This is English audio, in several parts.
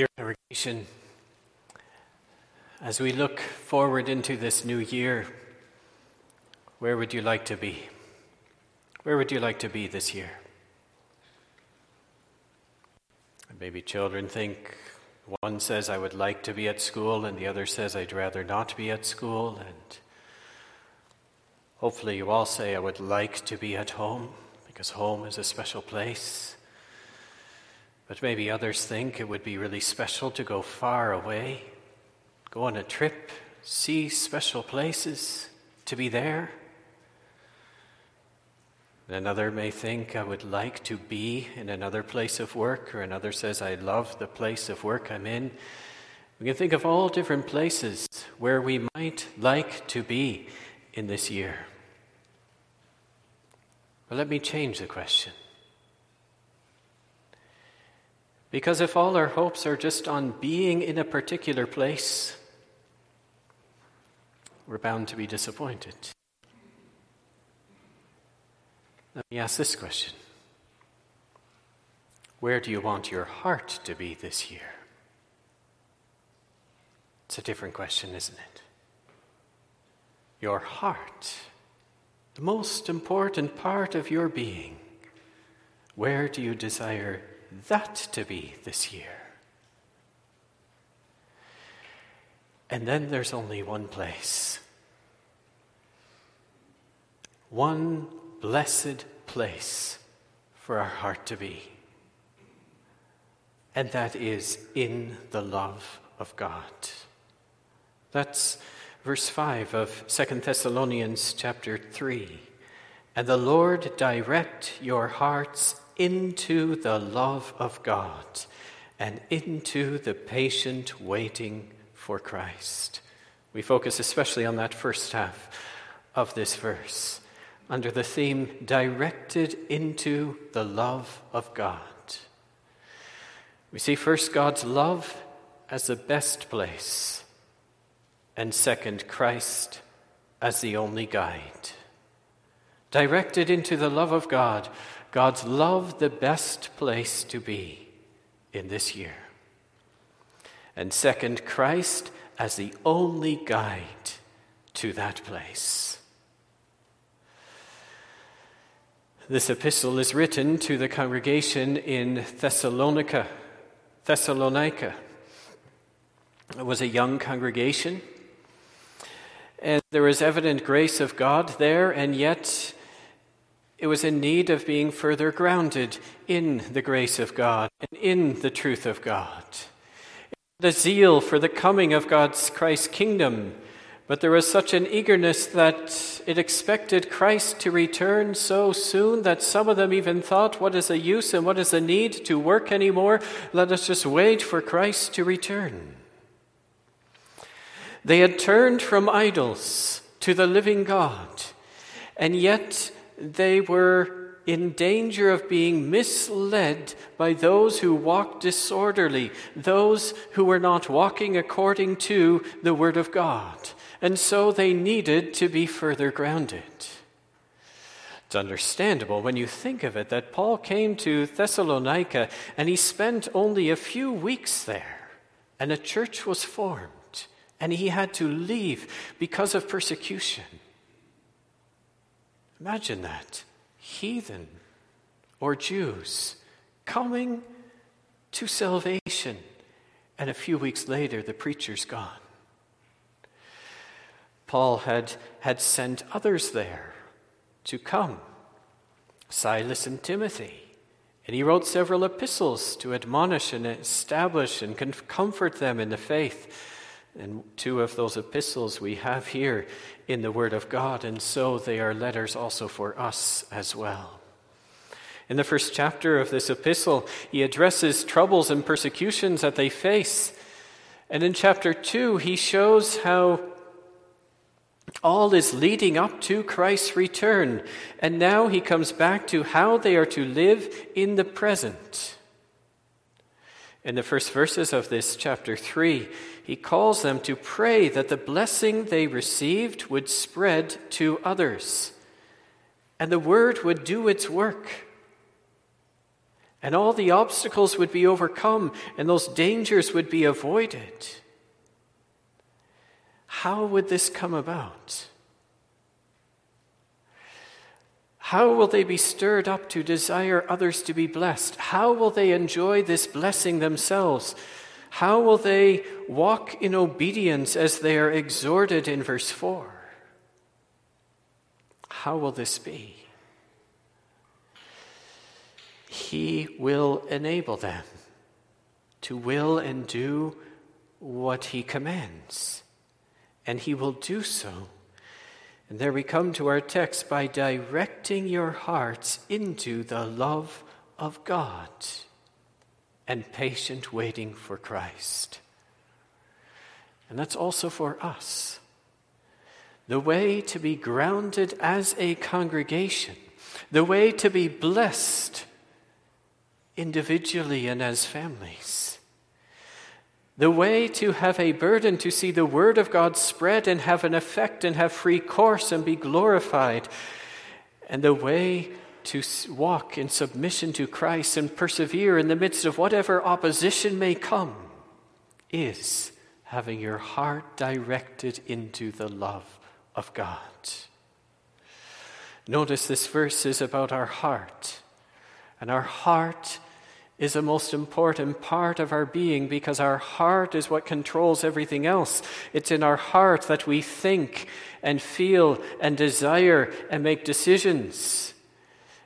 Dear congregation, as we look forward into this new year, where would you like to be? Where would you like to be this year? Maybe children think one says, I would like to be at school, and the other says, I'd rather not be at school. And hopefully, you all say, I would like to be at home, because home is a special place. But maybe others think it would be really special to go far away, go on a trip, see special places, to be there. Another may think I would like to be in another place of work, or another says I love the place of work I'm in. We can think of all different places where we might like to be in this year. But let me change the question. Because if all our hopes are just on being in a particular place, we're bound to be disappointed. Let me ask this question Where do you want your heart to be this year? It's a different question, isn't it? Your heart, the most important part of your being. Where do you desire that to be this year. And then there's only one place. One blessed place for our heart to be. And that is in the love of God. That's verse 5 of Second Thessalonians chapter 3. And the Lord direct your hearts into the love of God and into the patient waiting for Christ. We focus especially on that first half of this verse under the theme directed into the love of God. We see first God's love as the best place, and second, Christ as the only guide. Directed into the love of God God's love the best place to be in this year. And second, Christ as the only guide to that place. This epistle is written to the congregation in Thessalonica. Thessalonica. It was a young congregation, and there was evident grace of God there, and yet it was in need of being further grounded in the grace of God and in the truth of God. The zeal for the coming of God's Christ's kingdom, but there was such an eagerness that it expected Christ to return so soon that some of them even thought, What is the use and what is the need to work anymore? Let us just wait for Christ to return. They had turned from idols to the living God, and yet they were in danger of being misled by those who walked disorderly, those who were not walking according to the Word of God. And so they needed to be further grounded. It's understandable when you think of it that Paul came to Thessalonica and he spent only a few weeks there, and a church was formed, and he had to leave because of persecution. Imagine that. Heathen or Jews coming to salvation, and a few weeks later, the preacher's gone. Paul had, had sent others there to come Silas and Timothy. And he wrote several epistles to admonish and establish and comfort them in the faith. And two of those epistles we have here in the Word of God, and so they are letters also for us as well. In the first chapter of this epistle, he addresses troubles and persecutions that they face. And in chapter 2, he shows how all is leading up to Christ's return. And now he comes back to how they are to live in the present. In the first verses of this chapter 3, he calls them to pray that the blessing they received would spread to others and the word would do its work. and all the obstacles would be overcome, and those dangers would be avoided. How would this come about? How will they be stirred up to desire others to be blessed? How will they enjoy this blessing themselves? How will they walk in obedience as they are exhorted in verse 4? How will this be? He will enable them to will and do what He commands, and He will do so. And there we come to our text by directing your hearts into the love of God and patient waiting for Christ. And that's also for us. The way to be grounded as a congregation, the way to be blessed individually and as families. The way to have a burden to see the Word of God spread and have an effect and have free course and be glorified. And the way to walk in submission to Christ and persevere in the midst of whatever opposition may come is having your heart directed into the love of God. Notice this verse is about our heart, and our heart is a most important part of our being because our heart is what controls everything else. It's in our heart that we think and feel and desire and make decisions.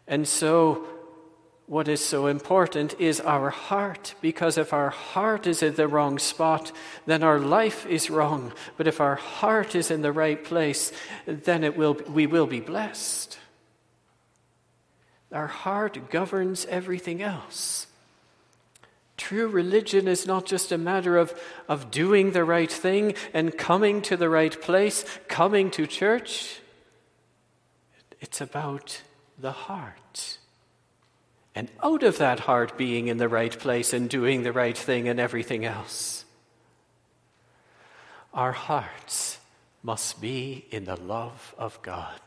And so, what is so important is our heart, because if our heart is in the wrong spot, then our life is wrong. But if our heart is in the right place, then it will, we will be blessed. Our heart governs everything else. True religion is not just a matter of, of doing the right thing and coming to the right place, coming to church. It's about the heart. And out of that heart being in the right place and doing the right thing and everything else, our hearts must be in the love of God.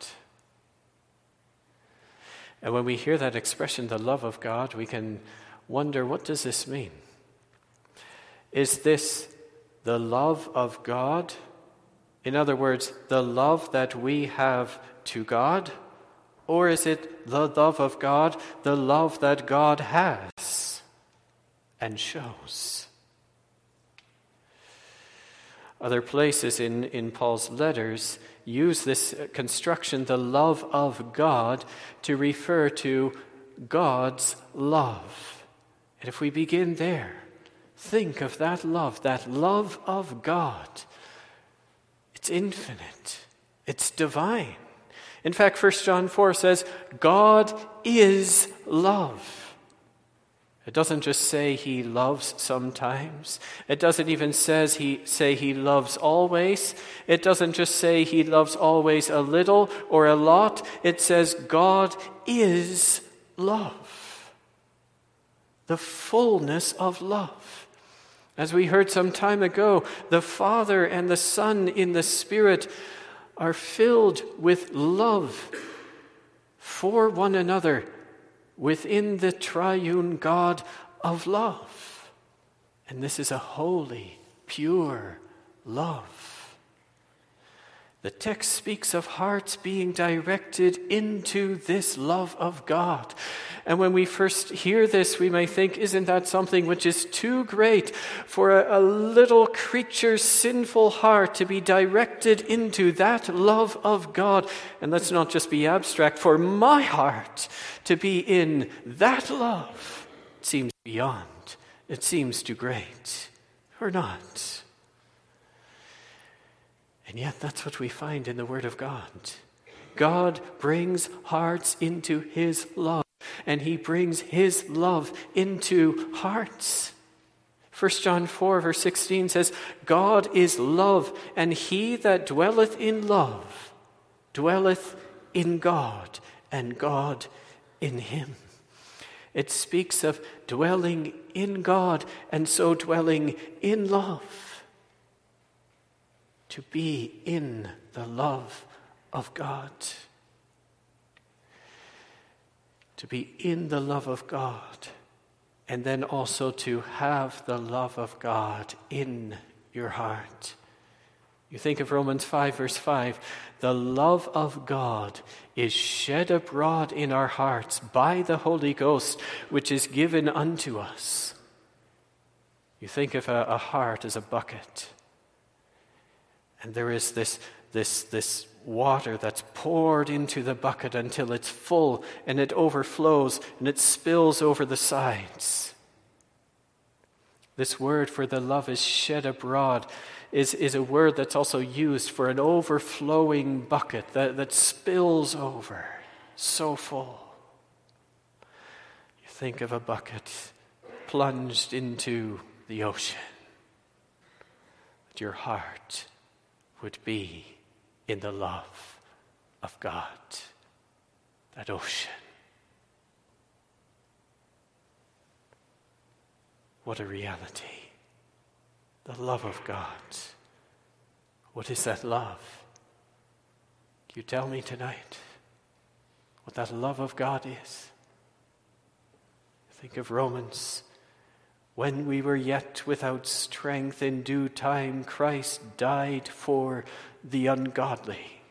And when we hear that expression, the love of God, we can wonder what does this mean? Is this the love of God? In other words, the love that we have to God? Or is it the love of God, the love that God has and shows? Other places in, in Paul's letters use this construction, the love of God, to refer to God's love. And if we begin there, think of that love, that love of God. It's infinite, it's divine. In fact, 1 John 4 says, God is love. It doesn't just say he loves sometimes. It doesn't even says he, say he loves always. It doesn't just say he loves always a little or a lot. It says God is love. The fullness of love. As we heard some time ago, the Father and the Son in the Spirit are filled with love for one another within the triune God of love. And this is a holy, pure love. The text speaks of hearts being directed into this love of God. And when we first hear this, we may think, isn't that something which is too great for a, a, little creature's sinful heart to be directed into that love of God? And let's not just be abstract, for my heart to be in that love seems beyond, it seems too great, or not. And yet, that's what we find in the Word of God. God brings hearts into His love, and He brings His love into hearts. 1 John 4, verse 16 says, God is love, and he that dwelleth in love dwelleth in God, and God in him. It speaks of dwelling in God, and so dwelling in love to be in the love of God. To be in the love of God and then also to have the love of God in your heart. You think of Romans 5, verse 5 the love of God is shed abroad in our hearts by the Holy Ghost, which is given unto us. You think of a, a heart as a bucket, and there is this, this, this water that's poured into the bucket until it's full and it overflows and it spills over the sides. This word for the love is shed abroad is, is a word that's also used for an overflowing bucket that, that spills over so full. You think of a bucket plunged into the ocean, that your heart would be in the love of God, that ocean. What a reality. The love of God. What is that love? Can you tell me tonight what that love of God is? Think of Romans. When we were yet without strength, in due time Christ died for the ungodly.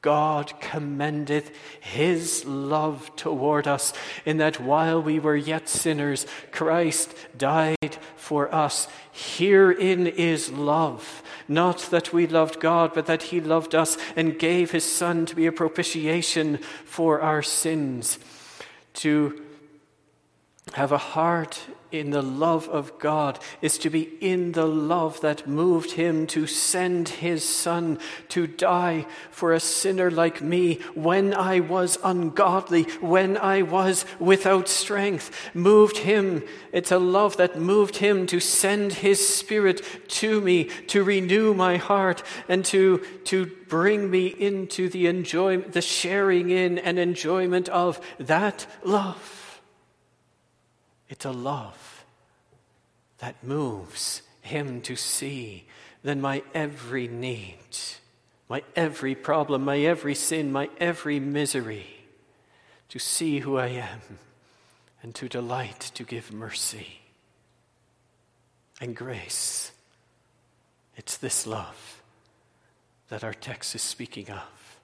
God commendeth his love toward us, in that while we were yet sinners, Christ died for us. Herein is love. Not that we loved God, but that he loved us and gave his Son to be a propitiation for our sins. To have a heart in the love of God is to be in the love that moved him to send his son to die for a sinner like me when I was ungodly, when I was without strength. Moved him. It's a love that moved him to send his spirit to me, to renew my heart, and to, to bring me into the enjoyment, the sharing in and enjoyment of that love. It's a love that moves him to see then my every need, my every problem, my every sin, my every misery, to see who I am and to delight to give mercy and grace. It's this love that our text is speaking of.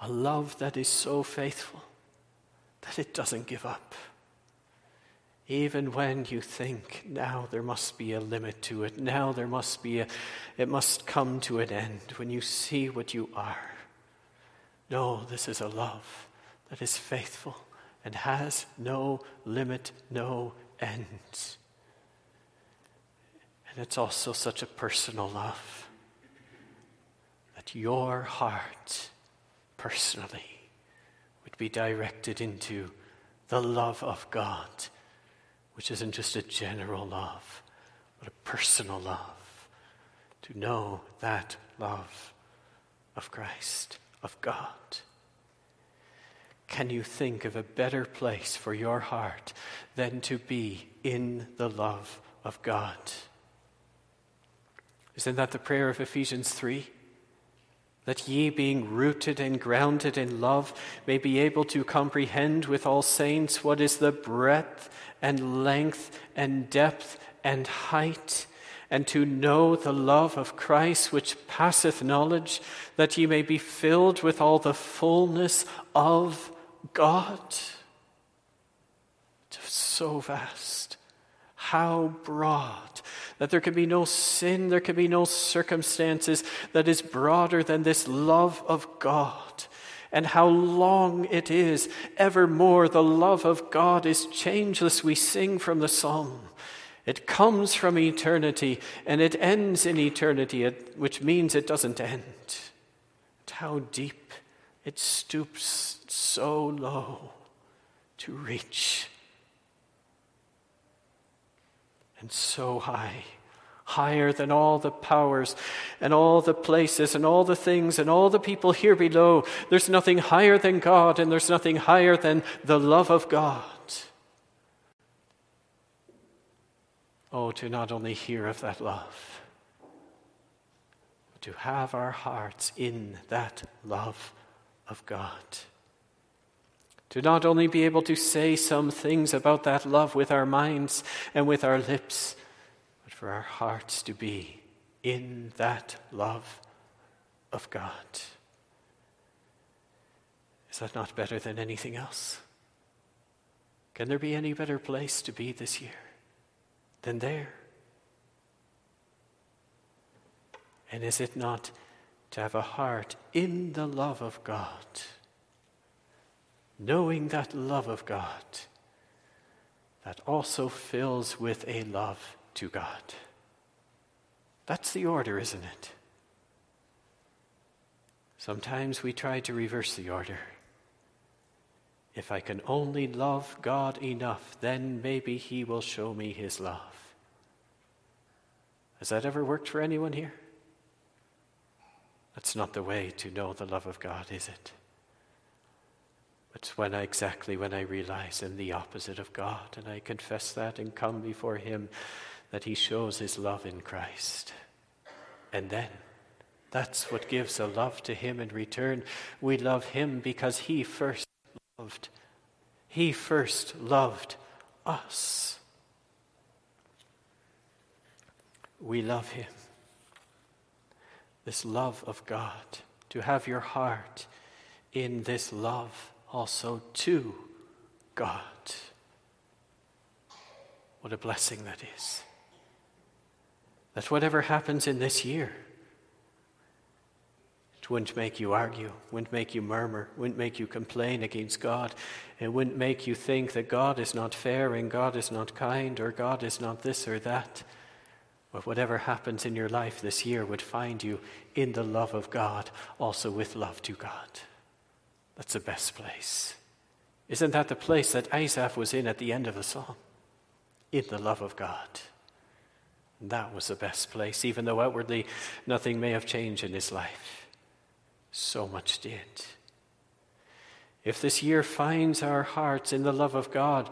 A love that is so faithful that it doesn't give up. Even when you think, now there must be a limit to it, now there must be a, it must come to an end, when you see what you are. No, this is a love that is faithful and has no limit, no end. And it's also such a personal love that your heart personally would be directed into the love of God which isn't just a general love, but a personal love. To know that love of Christ, of God. Can you think of a better place for your heart than to be in the love of God? Isn't that the prayer of Ephesians 3? That ye, being rooted and grounded in love, may be able to comprehend with all saints what is the breadth and length and depth and height, and to know the love of Christ which passeth knowledge, that ye may be filled with all the fullness of God. So vast. How broad that there can be no sin, there can be no circumstances that is broader than this love of God. And how long it is, evermore the love of God is changeless, we sing from the psalm. It comes from eternity and it ends in eternity, which means it doesn't end. And how deep it stoops so low to reach and so high, higher than all the powers and all the places and all the things and all the people here below. There's nothing higher than God, and there's nothing higher than the love of God. Oh, to not only hear of that love, but to have our hearts in that love of God. To not only be able to say some things about that love with our minds and with our lips, but for our hearts to be in that love of God. Is that not better than anything else? Can there be any better place to be this year than there? And is it not to have a heart in the love of God, knowing that love of God that also fills with a love to God? That's the order, isn't it? Sometimes we try to reverse the order. If I can only love God enough, then maybe He will show me His love. Has that ever worked for anyone here? That's not the way to know the love of God, is it? It's when I, exactly when I realize I'm the opposite of God and I confess that and come before Him that He shows His love in Christ. And then that's what gives a love to Him in return. We love Him because He first loved. He first loved us. We love Him. This love of God, to have your heart in this love also to God. What a blessing that is. That whatever happens in this year, it wouldn't make you argue, wouldn't make you murmur, wouldn't make you complain against God. It wouldn't make you think that God is not fair and God is not kind or God is not this or that. But whatever happens in your life this year would find you in the love of God, also with love to God. That's the best place. Isn't that the place that Asaph was in at the end of the song? In the love of God. that was the best place, even though outwardly nothing may have changed in his life so much did. If this year finds our hearts in the love of God,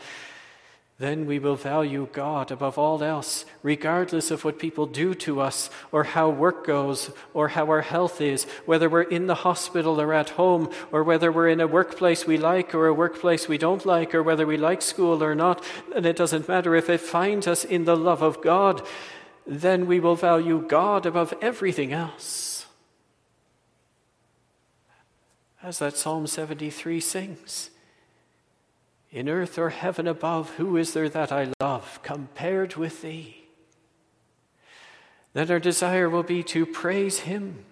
then we will value God above all else, regardless of what people do to us, or how work goes, or how our health is, whether we're in the hospital or at home, or whether we're in a workplace we like or a workplace we don't like, or whether we like school or not. And it doesn't matter if it finds us in the love of God, then we will value God above everything else. as that Psalm 73 sings. In earth or heaven above, who is there that I love compared with thee? Then our desire will be to praise him.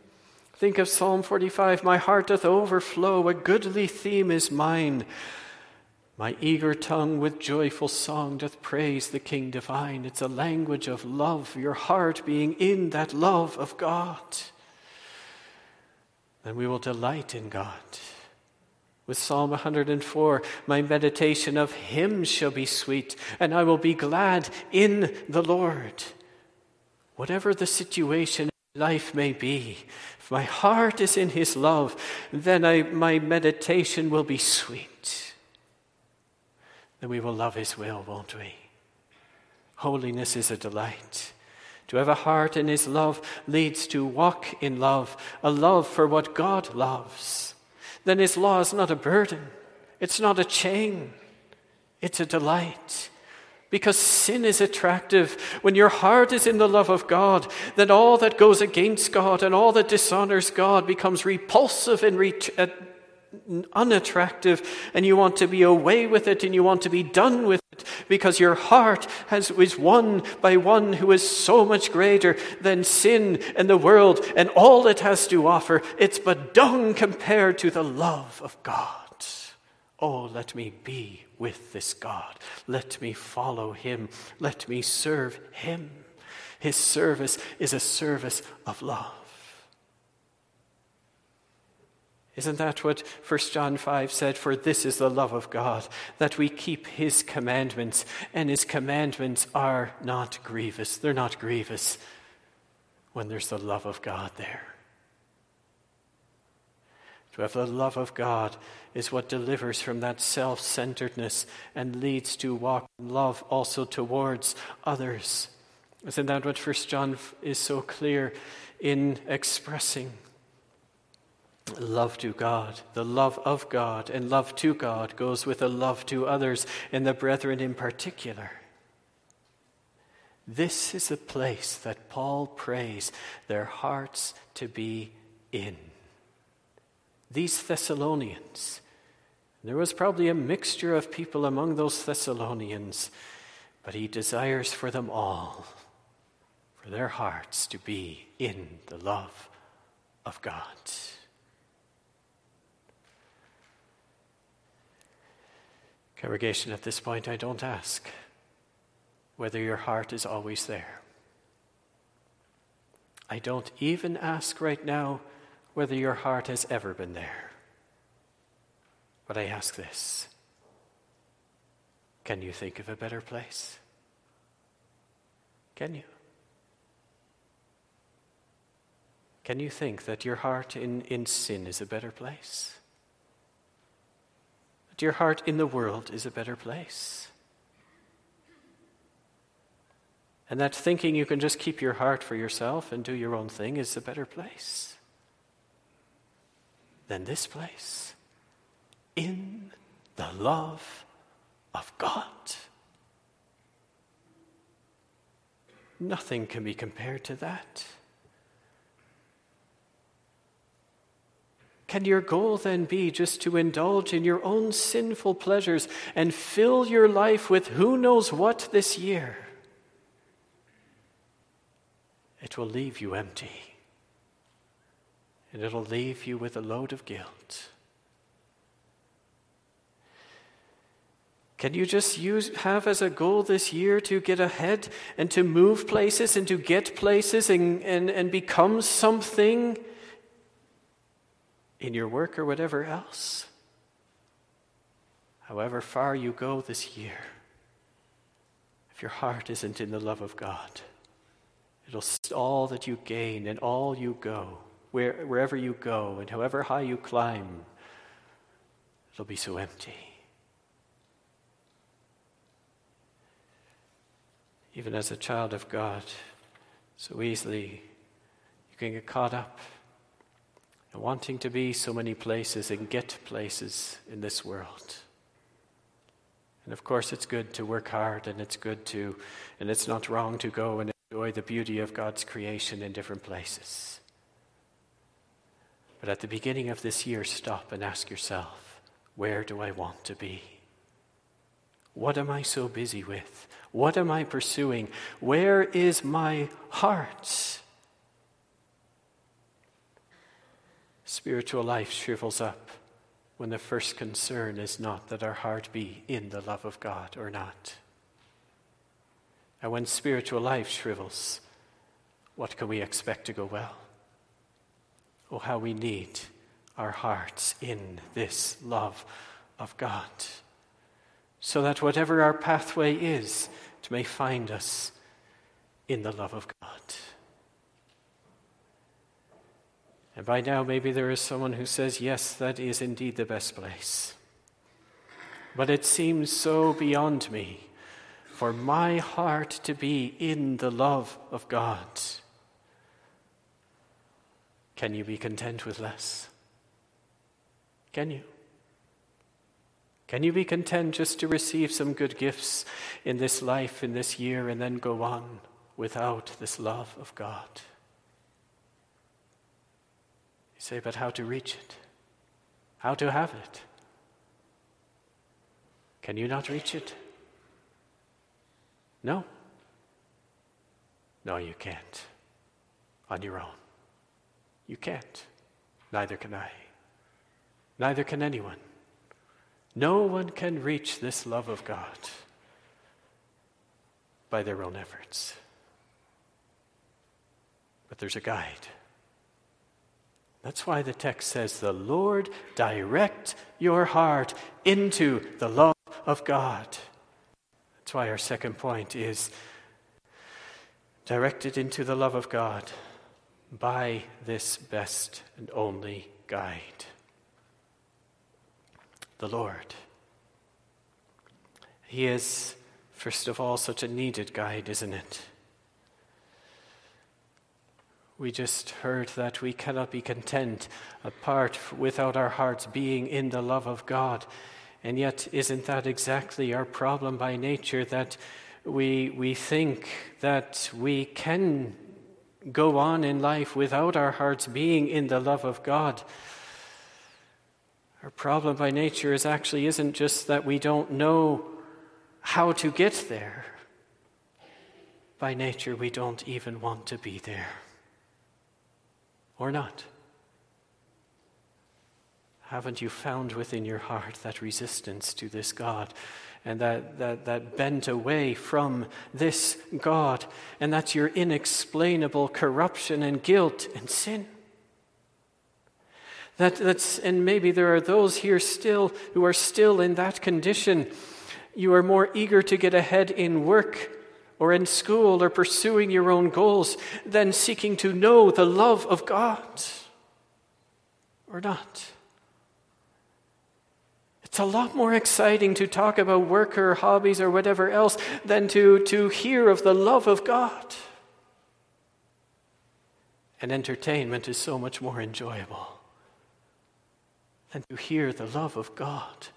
Think of Psalm 45 My heart doth overflow, a goodly theme is mine. My eager tongue with joyful song doth praise the King divine. It's a language of love, your heart being in that love of God then we will delight in God. With Psalm 104, my meditation of Him shall be sweet, and I will be glad in the Lord. Whatever the situation in life may be, if my heart is in His love, then I, my meditation will be sweet. Then we will love His will, won't we? Holiness is a delight. To have a heart in His love leads to walk in love, a love for what God loves. Then His law is not a burden, it's not a chain, it's a delight. Because sin is attractive. When your heart is in the love of God, then all that goes against God and all that dishonors God becomes repulsive and re- uh, unattractive, and you want to be away with it and you want to be done with it because your heart has, is won by one who is so much greater than sin and the world and all it has to offer. It's but dung compared to the love of God. Oh, let me be with this God. Let me follow him. Let me serve him. His service is a service of love. Isn't that what 1 John 5 said? For this is the love of God, that we keep his commandments, and his commandments are not grievous. They're not grievous when there's the love of God there. To have the love of God is what delivers from that self centeredness and leads to walk in love also towards others. Isn't that what 1 John is so clear in expressing? Love to God, the love of God, and love to God goes with a love to others, and the brethren in particular. This is a place that Paul prays their hearts to be in. These Thessalonians, there was probably a mixture of people among those Thessalonians, but he desires for them all, for their hearts to be in the love of God. Congregation, at this point, I don't ask whether your heart is always there. I don't even ask right now whether your heart has ever been there. But I ask this Can you think of a better place? Can you? Can you think that your heart in, in sin is a better place? Your heart in the world is a better place? And that thinking you can just keep your heart for yourself and do your own thing is a better place than this place in the love of God. Nothing can be compared to that. Can your goal then be just to indulge in your own sinful pleasures and fill your life with who knows what this year? It will leave you empty. And it'll leave you with a load of guilt. Can you just use, have as a goal this year to get ahead and to move places and to get places and, and, and become something in your work or whatever else? However far you go this year, if your heart isn't in the love of God, It'll all that you gain and all you go, where, wherever you go and however high you climb, it'll be so empty. Even as a child of God, so easily you can get caught up in wanting to be so many places and get places in this world. And of course, it's good to work hard and it's good to, and it's not wrong to go and enjoy the beauty of God's creation in different places. But at the beginning of this year, stop and ask yourself where do I want to be? What am I so busy with? What am I pursuing? Where is my heart? Spiritual life shrivels up when the first concern is not that our heart be in the love of God or not. And when spiritual life shrivels, what can we expect to go well? Oh, how we need our hearts in this love of God, so that whatever our pathway is, it may find us in the love of God. And by now, maybe there is someone who says, Yes, that is indeed the best place. But it seems so beyond me for my heart to be in the love of God. Can you be content with less? Can you? Can you be content just to receive some good gifts in this life, in this year, and then go on without this love of God? Say, but how to reach it? How to have it? Can you not reach it? No. No, you can't. On your own. You can't. Neither can I. Neither can anyone. No one can reach this love of God by their own efforts. But there's a guide. That's why the text says, The Lord direct your heart into the love of God. That's why our second point is directed into the love of God by this best and only guide the Lord. He is, first of all, such a needed guide, isn't it? We just heard that we cannot be content apart without our hearts being in the love of God. And yet, isn't that exactly our problem by nature? That we, we think that we can go on in life without our hearts being in the love of God. Our problem by nature is actually isn't just that we don't know how to get there. By nature, we don't even want to be there or not? Haven't you found within your heart that resistance to this God and that, that, that bent away from this God? And that's your inexplainable corruption and guilt and sin. That, that's, and maybe there are those here still who are still in that condition. You are more eager to get ahead in work or in school or pursuing your own goals than seeking to know the love of God or not. It's a lot more exciting to talk about work or hobbies or whatever else than to, to hear of the love of God. And entertainment is so much more enjoyable than to hear the love of God.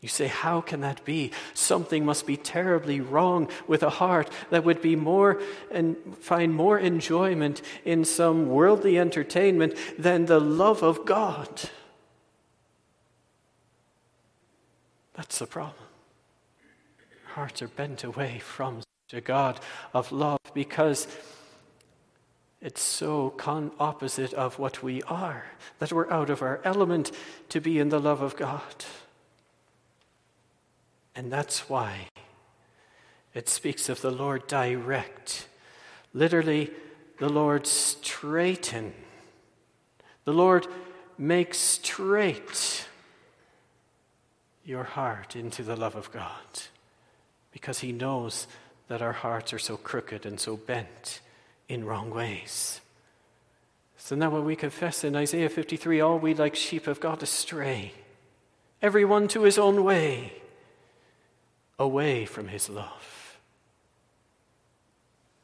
You say, How can that be? Something must be terribly wrong with a heart that would be more and find more enjoyment in some worldly entertainment than the love of God. That's the problem. Hearts are bent away from such a God of love because it's so con opposite of what we are that we're out of our element to be in the love of God. And that's why it speaks of the Lord direct. Literally, the Lord straighten. The Lord makes straight your heart into the love of God because He knows that our hearts are so crooked and so bent in wrong ways. So now, when we confess in Isaiah 53, all we like sheep have got astray, everyone to his own way away from his love.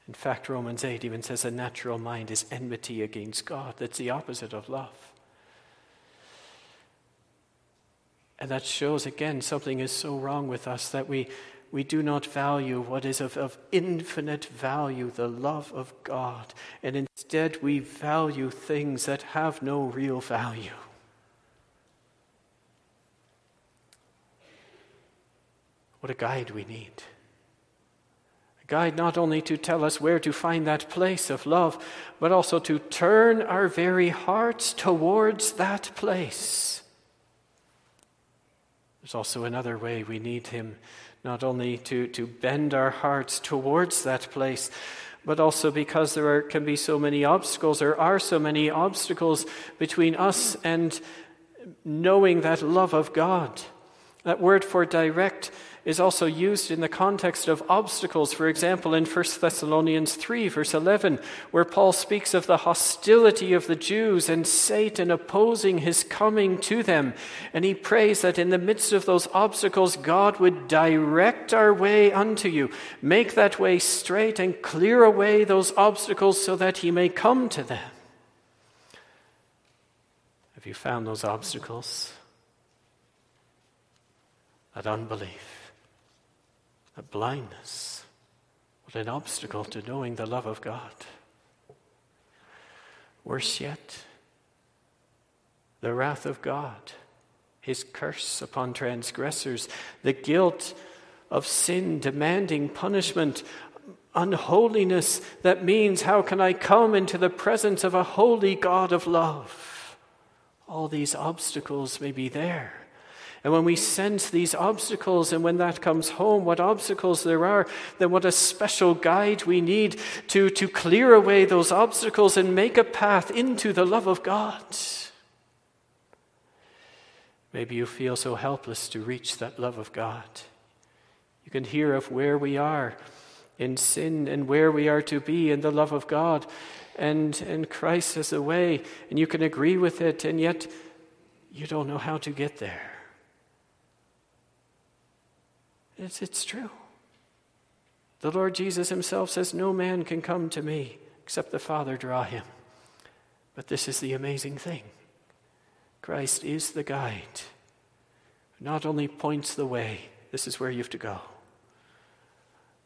In fact, Romans 8 even says a natural mind is enmity against God. That's the opposite of love. And that shows again something is so wrong with us that we, we do not value what is of, of infinite value, the love of God. And instead, we value things that have no real value. What a guide we need. A guide not only to tell us where to find that place of love, but also to turn our very hearts towards that place. There's also another way we need Him, not only to, to bend our hearts towards that place, but also because there are, can be so many obstacles, there are so many obstacles between us and knowing that love of God. That word for direct is also used in the context of obstacles. For example, in 1 Thessalonians 3, verse 11, where Paul speaks of the hostility of the Jews and Satan opposing his coming to them. And he prays that in the midst of those obstacles, God would direct our way unto you, make that way straight, and clear away those obstacles so that he may come to them. Have you found those obstacles? That unbelief a blindness. What an obstacle to knowing the love of God. Worse yet, the wrath of God, his curse upon transgressors, the guilt of sin demanding punishment, unholiness that means, how can I come into the presence of a holy God of love? All these obstacles may be there. And when we sense these obstacles, and when that comes home, what obstacles there are, then what a special guide we need to, to clear away those obstacles and make a path into the love of God. Maybe you feel so helpless to reach that love of God. You can hear of where we are in sin and where we are to be in the love of God. And, and Christ is the way, and you can agree with it, and yet you don't know how to get there. It's, it's true. The Lord Jesus himself says, No man can come to me except the Father draw him. But this is the amazing thing Christ is the guide, not only points the way, this is where you have to go,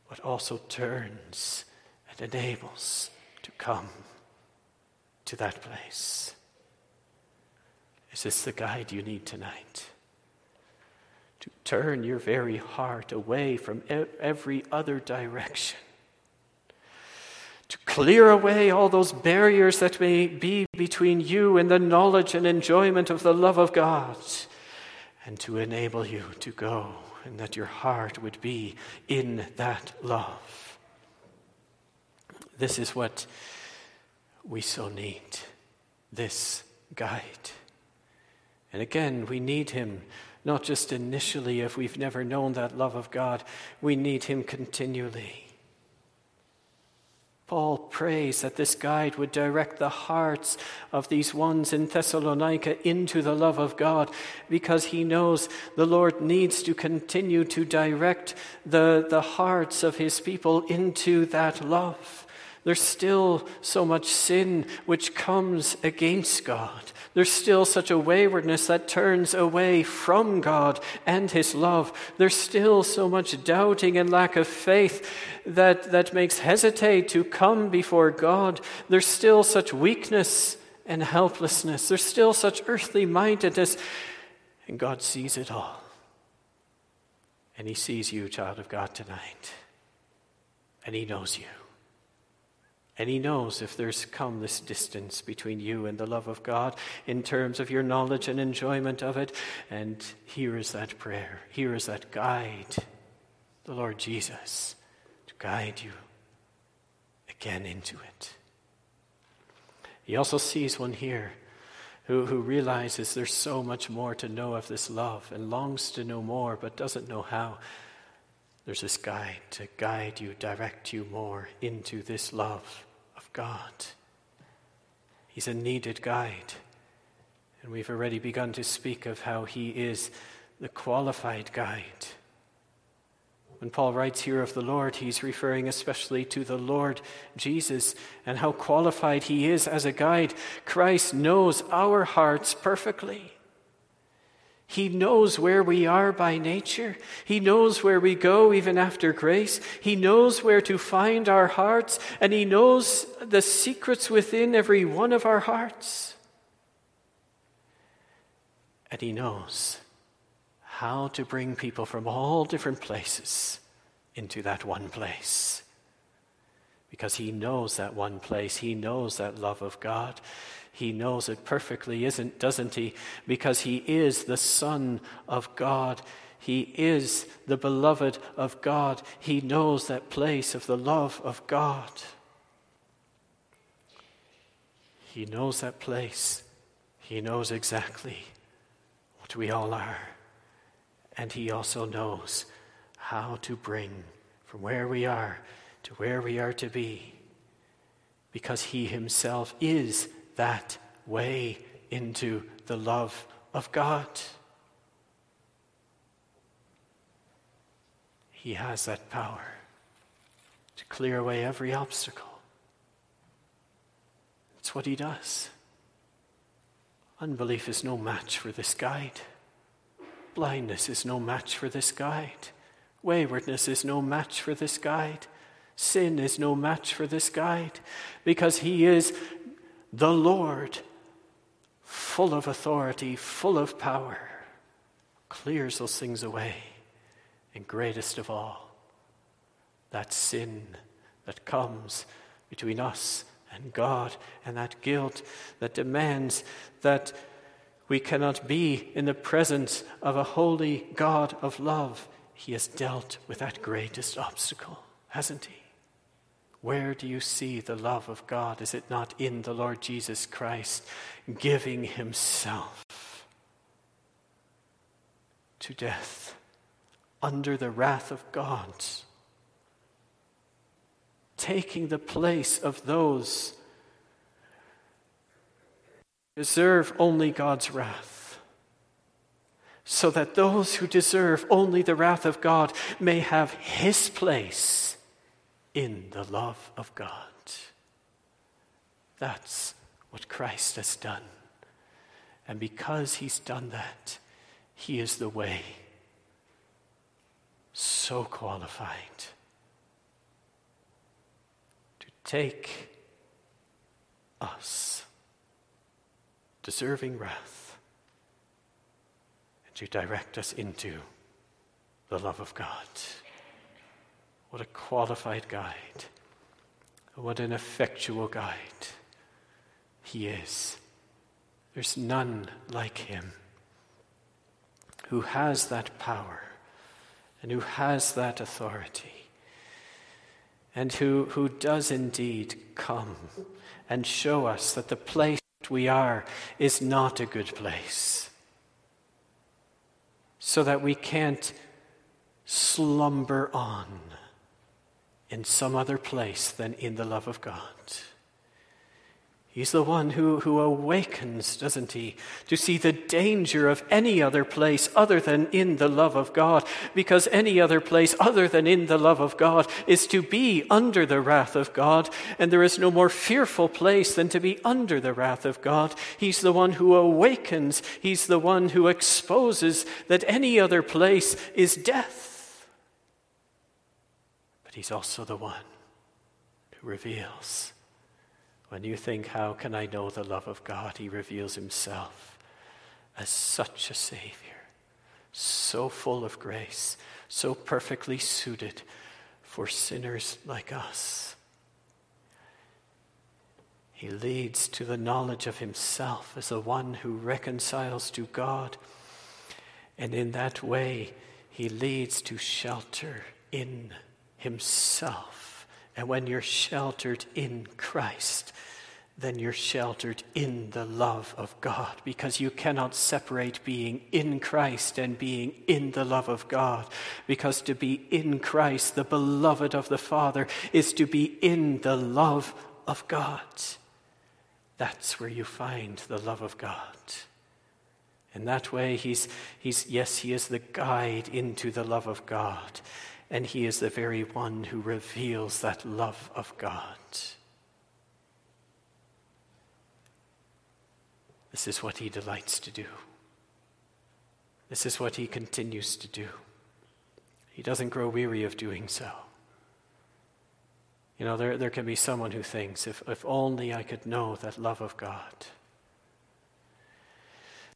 but also turns and enables to come to that place. Is this the guide you need tonight? To turn your very heart away from every other direction. To clear away all those barriers that may be between you and the knowledge and enjoyment of the love of God. And to enable you to go and that your heart would be in that love. This is what we so need this guide. And again, we need him not just initially if we've never known that love of God, we need him continually. Paul prays that this guide would direct the hearts of these ones in Thessalonica into the love of God because he knows the Lord needs to continue to direct the, the hearts of his people into that love. There's still so much sin which comes against God. There's still such a waywardness that turns away from God and His love. There's still so much doubting and lack of faith that, that makes hesitate to come before God. There's still such weakness and helplessness. There's still such earthly mindedness. And God sees it all. And He sees you, child of God, tonight. And He knows you. And He knows if there's come this distance between you and the love of God in terms of your knowledge and enjoyment of it. And here is that prayer. Here is that guide, the Lord Jesus, to guide you again into it. He also sees one here who, who realizes there's so much more to know of this love and longs to know more but doesn't know how. There's this guide to guide you, direct you more into this love God. He's a needed guide. And we've already begun to speak of how he is the qualified guide. When Paul writes here of the Lord, he's referring especially to the Lord Jesus and how qualified he is as a guide. Christ knows our hearts perfectly. He knows where we are by nature. He knows where we go even after grace. He knows where to find our hearts, and He knows the secrets within every one of our hearts. And He knows how to bring people from all different places into that one place. Because He knows that one place, He knows that love of God. He knows it perfectly, isn't, doesn't he? Because he is the Son of God. He is the beloved of God. He knows that place of the love of God. He knows that place. He knows exactly what we all are. And He also knows how to bring from where we are to where we are to be. Because He Himself is that way into the love of God. He has that power to clear away every obstacle. It's what He does. Unbelief is no match for this guide. Blindness is no match for this guide. Waywardness is no match for this guide. Sin is no match for this guide because He is the Lord, full of authority, full of power, clears those things away. And greatest of all, that sin that comes between us and God, and that guilt that demands that we cannot be in the presence of a holy God of love. He has dealt with that greatest obstacle, hasn't he? Where do you see the love of God? Is it not in the Lord Jesus Christ giving himself to death under the wrath of God? Taking the place of those who deserve only God's wrath, so that those who deserve only the wrath of God may have his place in the love of God. That's what Christ has done. And because he's done that, he is the way. So qualified to take us, deserving wrath, and to direct us into the love of God. What a qualified guide. What an effectual guide he is. There's none like him who has that power and who has that authority and who, who does indeed come and show us that the place we are is not a good place so that we can't slumber on in some other place than in the love of God. He's the one who, who awakens, doesn't he, to see the danger of any other place other than in the love of God, because any other place other than in the love of God is to be under the wrath of God, and there is no more fearful place than to be under the wrath of God. He's the one who awakens, he's the one who exposes that any other place is death. He's also the one who reveals when you think, How can I know the love of God? He reveals himself as such a Savior, so full of grace, so perfectly suited for sinners like us. He leads to the knowledge of himself as the one who reconciles to God. And in that way, he leads to shelter in himself. And when you're sheltered in Christ, then you're sheltered in the love of God because you cannot separate being in Christ and being in the love of God. Because to be in Christ, the beloved of the Father, is to be in the love of God. That's where you find the love of God. In that way, he's, he's, yes, he is the guide into the love of God, and he is the very one who reveals that love of God. This is what he delights to do. This is what he continues to do. He doesn't grow weary of doing so. You know, there, there can be someone who thinks, if, if only I could know that love of God,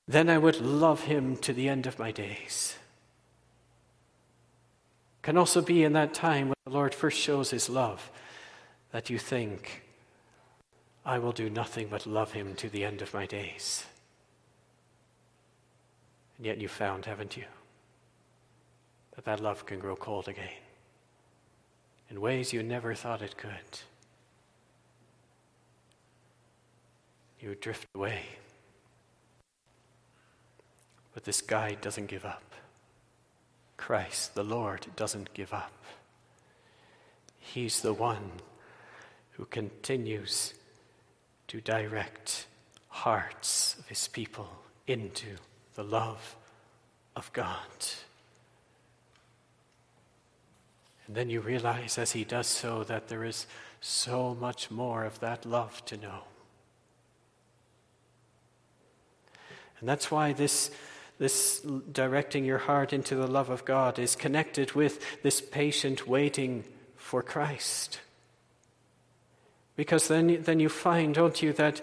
then I would love him to the end of my days. Can also be in that time when the Lord first shows his love that you think, I will do nothing but love him to the end of my days. And yet you found, haven't you, that that love can grow cold again in ways you never thought it could. You drift away. But this guide doesn't give up. Christ, the Lord, doesn't give up. He's the one who continues to direct hearts of his people into the love of God. And then you realize as he does so that there is so much more of that love to know. And that's why this, this directing your heart into the love of God is connected with this patient waiting for Christ. Because then, then you find, don't you, that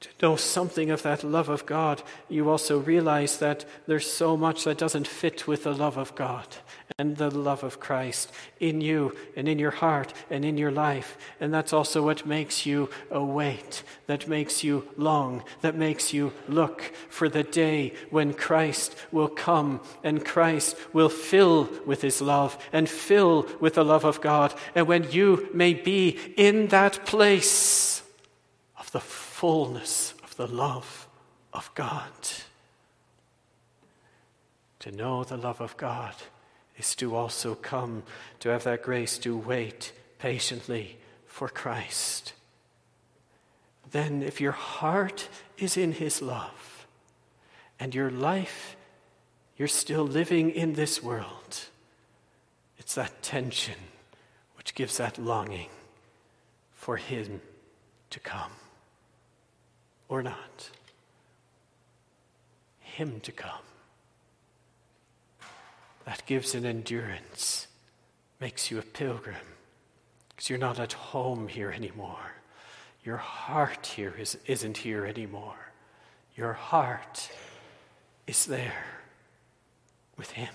to know something of that love of God, you also realize that there's so much that doesn't fit with the love of God and the love of Christ in you and in your heart and in your life. And that's also what makes you await, that makes you long, that makes you look for the day when Christ will come and Christ will fill with his love and fill with the love of God. And when you may be in that place of the fullness of the love of God. To know the love of God is to also come to have that grace to wait patiently for Christ. Then, if your heart is in His love and your life, you're still living in this world, it's that tension which gives that longing for Him to come. Or not. Him to come. That gives an endurance, makes you a pilgrim, because you're not at home here anymore. Your heart here is, isn't here anymore. Your heart is there with Him.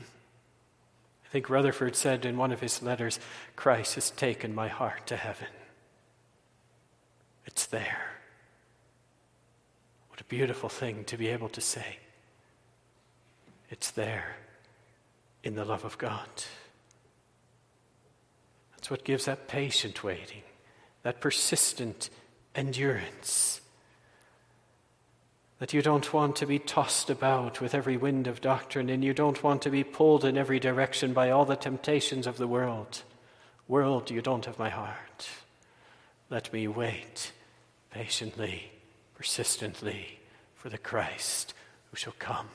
I think Rutherford said in one of his letters Christ has taken my heart to heaven. It's there. What a beautiful thing to be able to say. It's there in the love of God. That's what gives that patient waiting, that persistent endurance. That you don't want to be tossed about with every wind of doctrine, and you don't want to be pulled in every direction by all the temptations of the world. World, you don't have my heart. Let me wait patiently, persistently for the Christ who shall come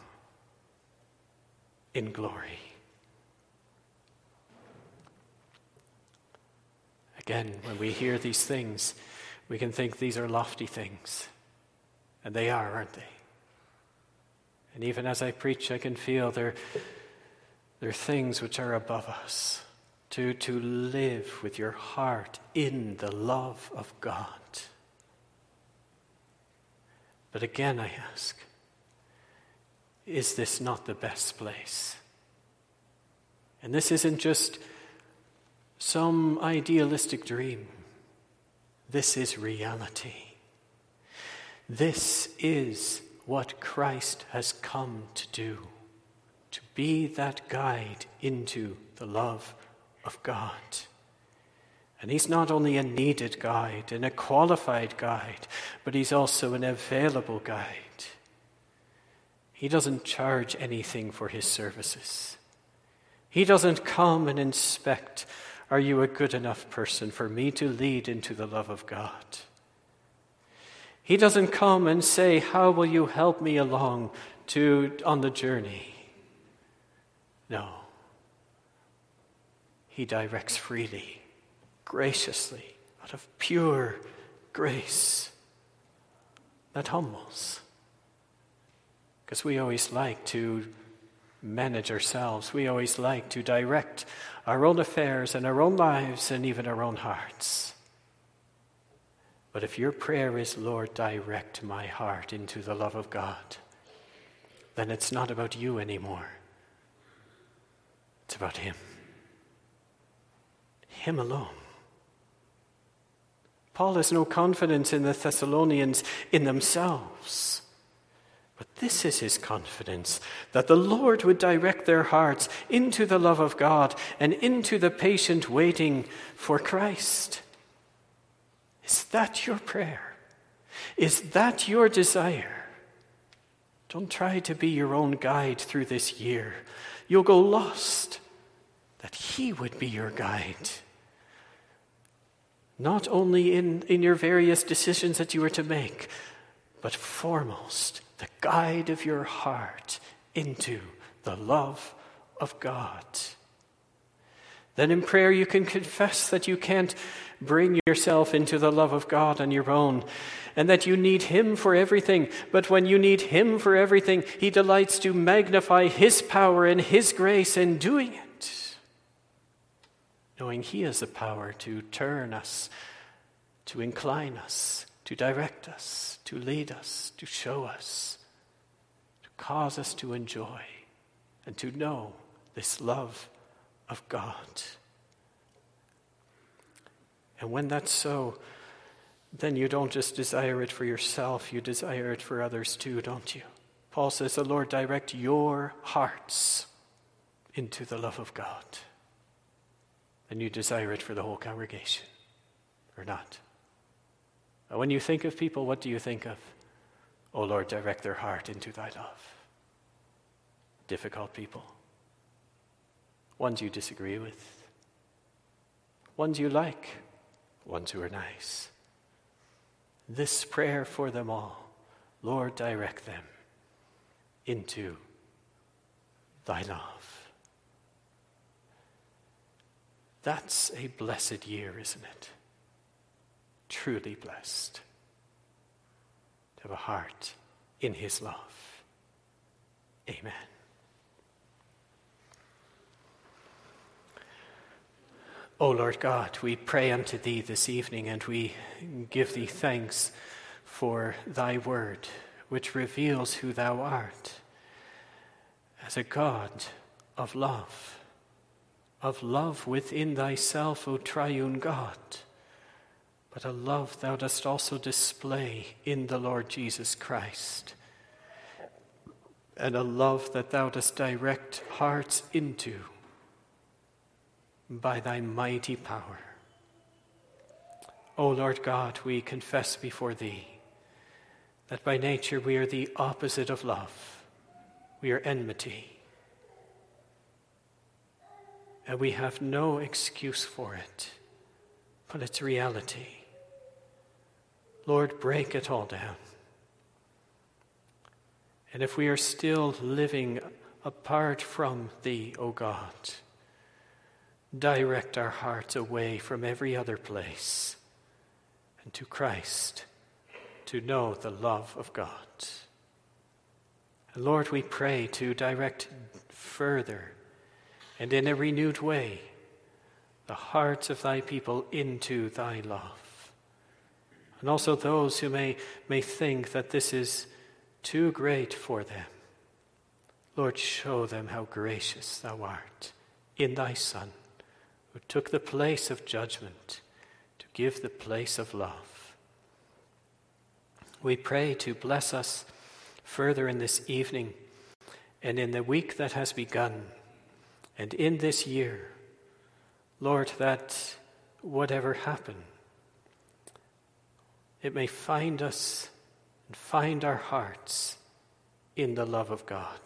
in glory. Again, when we hear these things, we can think these are lofty things. And they are, aren't they? And even as I preach, I can feel they're, they're things which are above us. To, to live with your heart in the love of God. But again, I ask, is this not the best place? And this isn't just some idealistic dream. This is reality. This is what Christ has come to do to be that guide into the love of God. And he's not only a needed guide and a qualified guide, but he's also an available guide. He doesn't charge anything for his services. He doesn't come and inspect are you a good enough person for me to lead into the love of God? He doesn't come and say, How will you help me along to, on the journey? No. He directs freely, graciously, out of pure grace that humbles. Because we always like to manage ourselves, we always like to direct our own affairs and our own lives and even our own hearts. But if your prayer is, Lord, direct my heart into the love of God, then it's not about you anymore. It's about Him. Him alone. Paul has no confidence in the Thessalonians in themselves. But this is his confidence that the Lord would direct their hearts into the love of God and into the patient waiting for Christ. Is that your prayer? Is that your desire? Don't try to be your own guide through this year. You'll go lost. That He would be your guide. Not only in, in your various decisions that you are to make, but foremost the guide of your heart into the love of God. Then in prayer, you can confess that you can't bring yourself into the love of God on your own and that you need Him for everything. But when you need Him for everything, He delights to magnify His power and His grace in doing it, knowing He has the power to turn us, to incline us, to direct us, to lead us, to show us, to cause us to enjoy and to know this love of God. And when that's so, then you don't just desire it for yourself, you desire it for others too, don't you? Paul says, The Lord direct your hearts into the love of God. And you desire it for the whole congregation, or not? Uh, when you think of people, what do you think of? Oh Lord, direct their heart into thy love. Difficult people, ones you disagree with, ones you like, ones who are nice. This prayer for them all, Lord, direct them into thy love. That's a blessed year, isn't it? truly blessed. to have a heart in his love. Amen. O Lord God, we pray unto thee this evening and we give thee thanks for thy word, which reveals who thou art as a God of love, of love within thyself, O triune God, but a love thou dost also display in the Lord Jesus Christ, and a love that thou dost direct hearts into by thy mighty power. O Lord God, we confess before thee that by nature we are the opposite of love. We are enmity. And we have no excuse for it, but it's reality. Lord, break it all down. And if we are still living apart from Thee, O God, direct our hearts away from every other place and to Christ to know the love of God. And Lord, we pray to direct further and in a renewed way the hearts of thy people into thy love. And also those who may, may think that this is too great for them. Lord, show them how gracious thou art in thy Son, who took the place of judgment to give the place of love. We pray to bless us further in this evening and in the week that has begun and in this year. Lord, that whatever happen, it may find us and find our hearts in the love of God.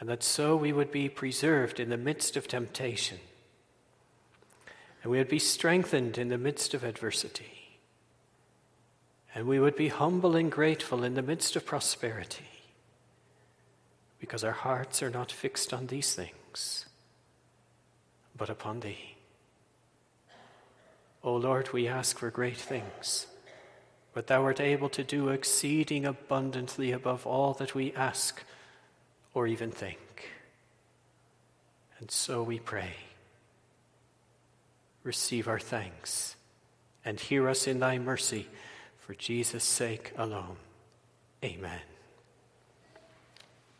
And that so we would be preserved in the midst of temptation. And we would be strengthened in the midst of adversity. And we would be humble and grateful in the midst of prosperity because our hearts are not fixed on these but upon Thee. O Lord, we ask for great things, but Thou art able to do exceeding abundantly above all that we ask or even think. And so we pray. Receive our thanks and hear us in Thy mercy for Jesus' sake alone. Amen.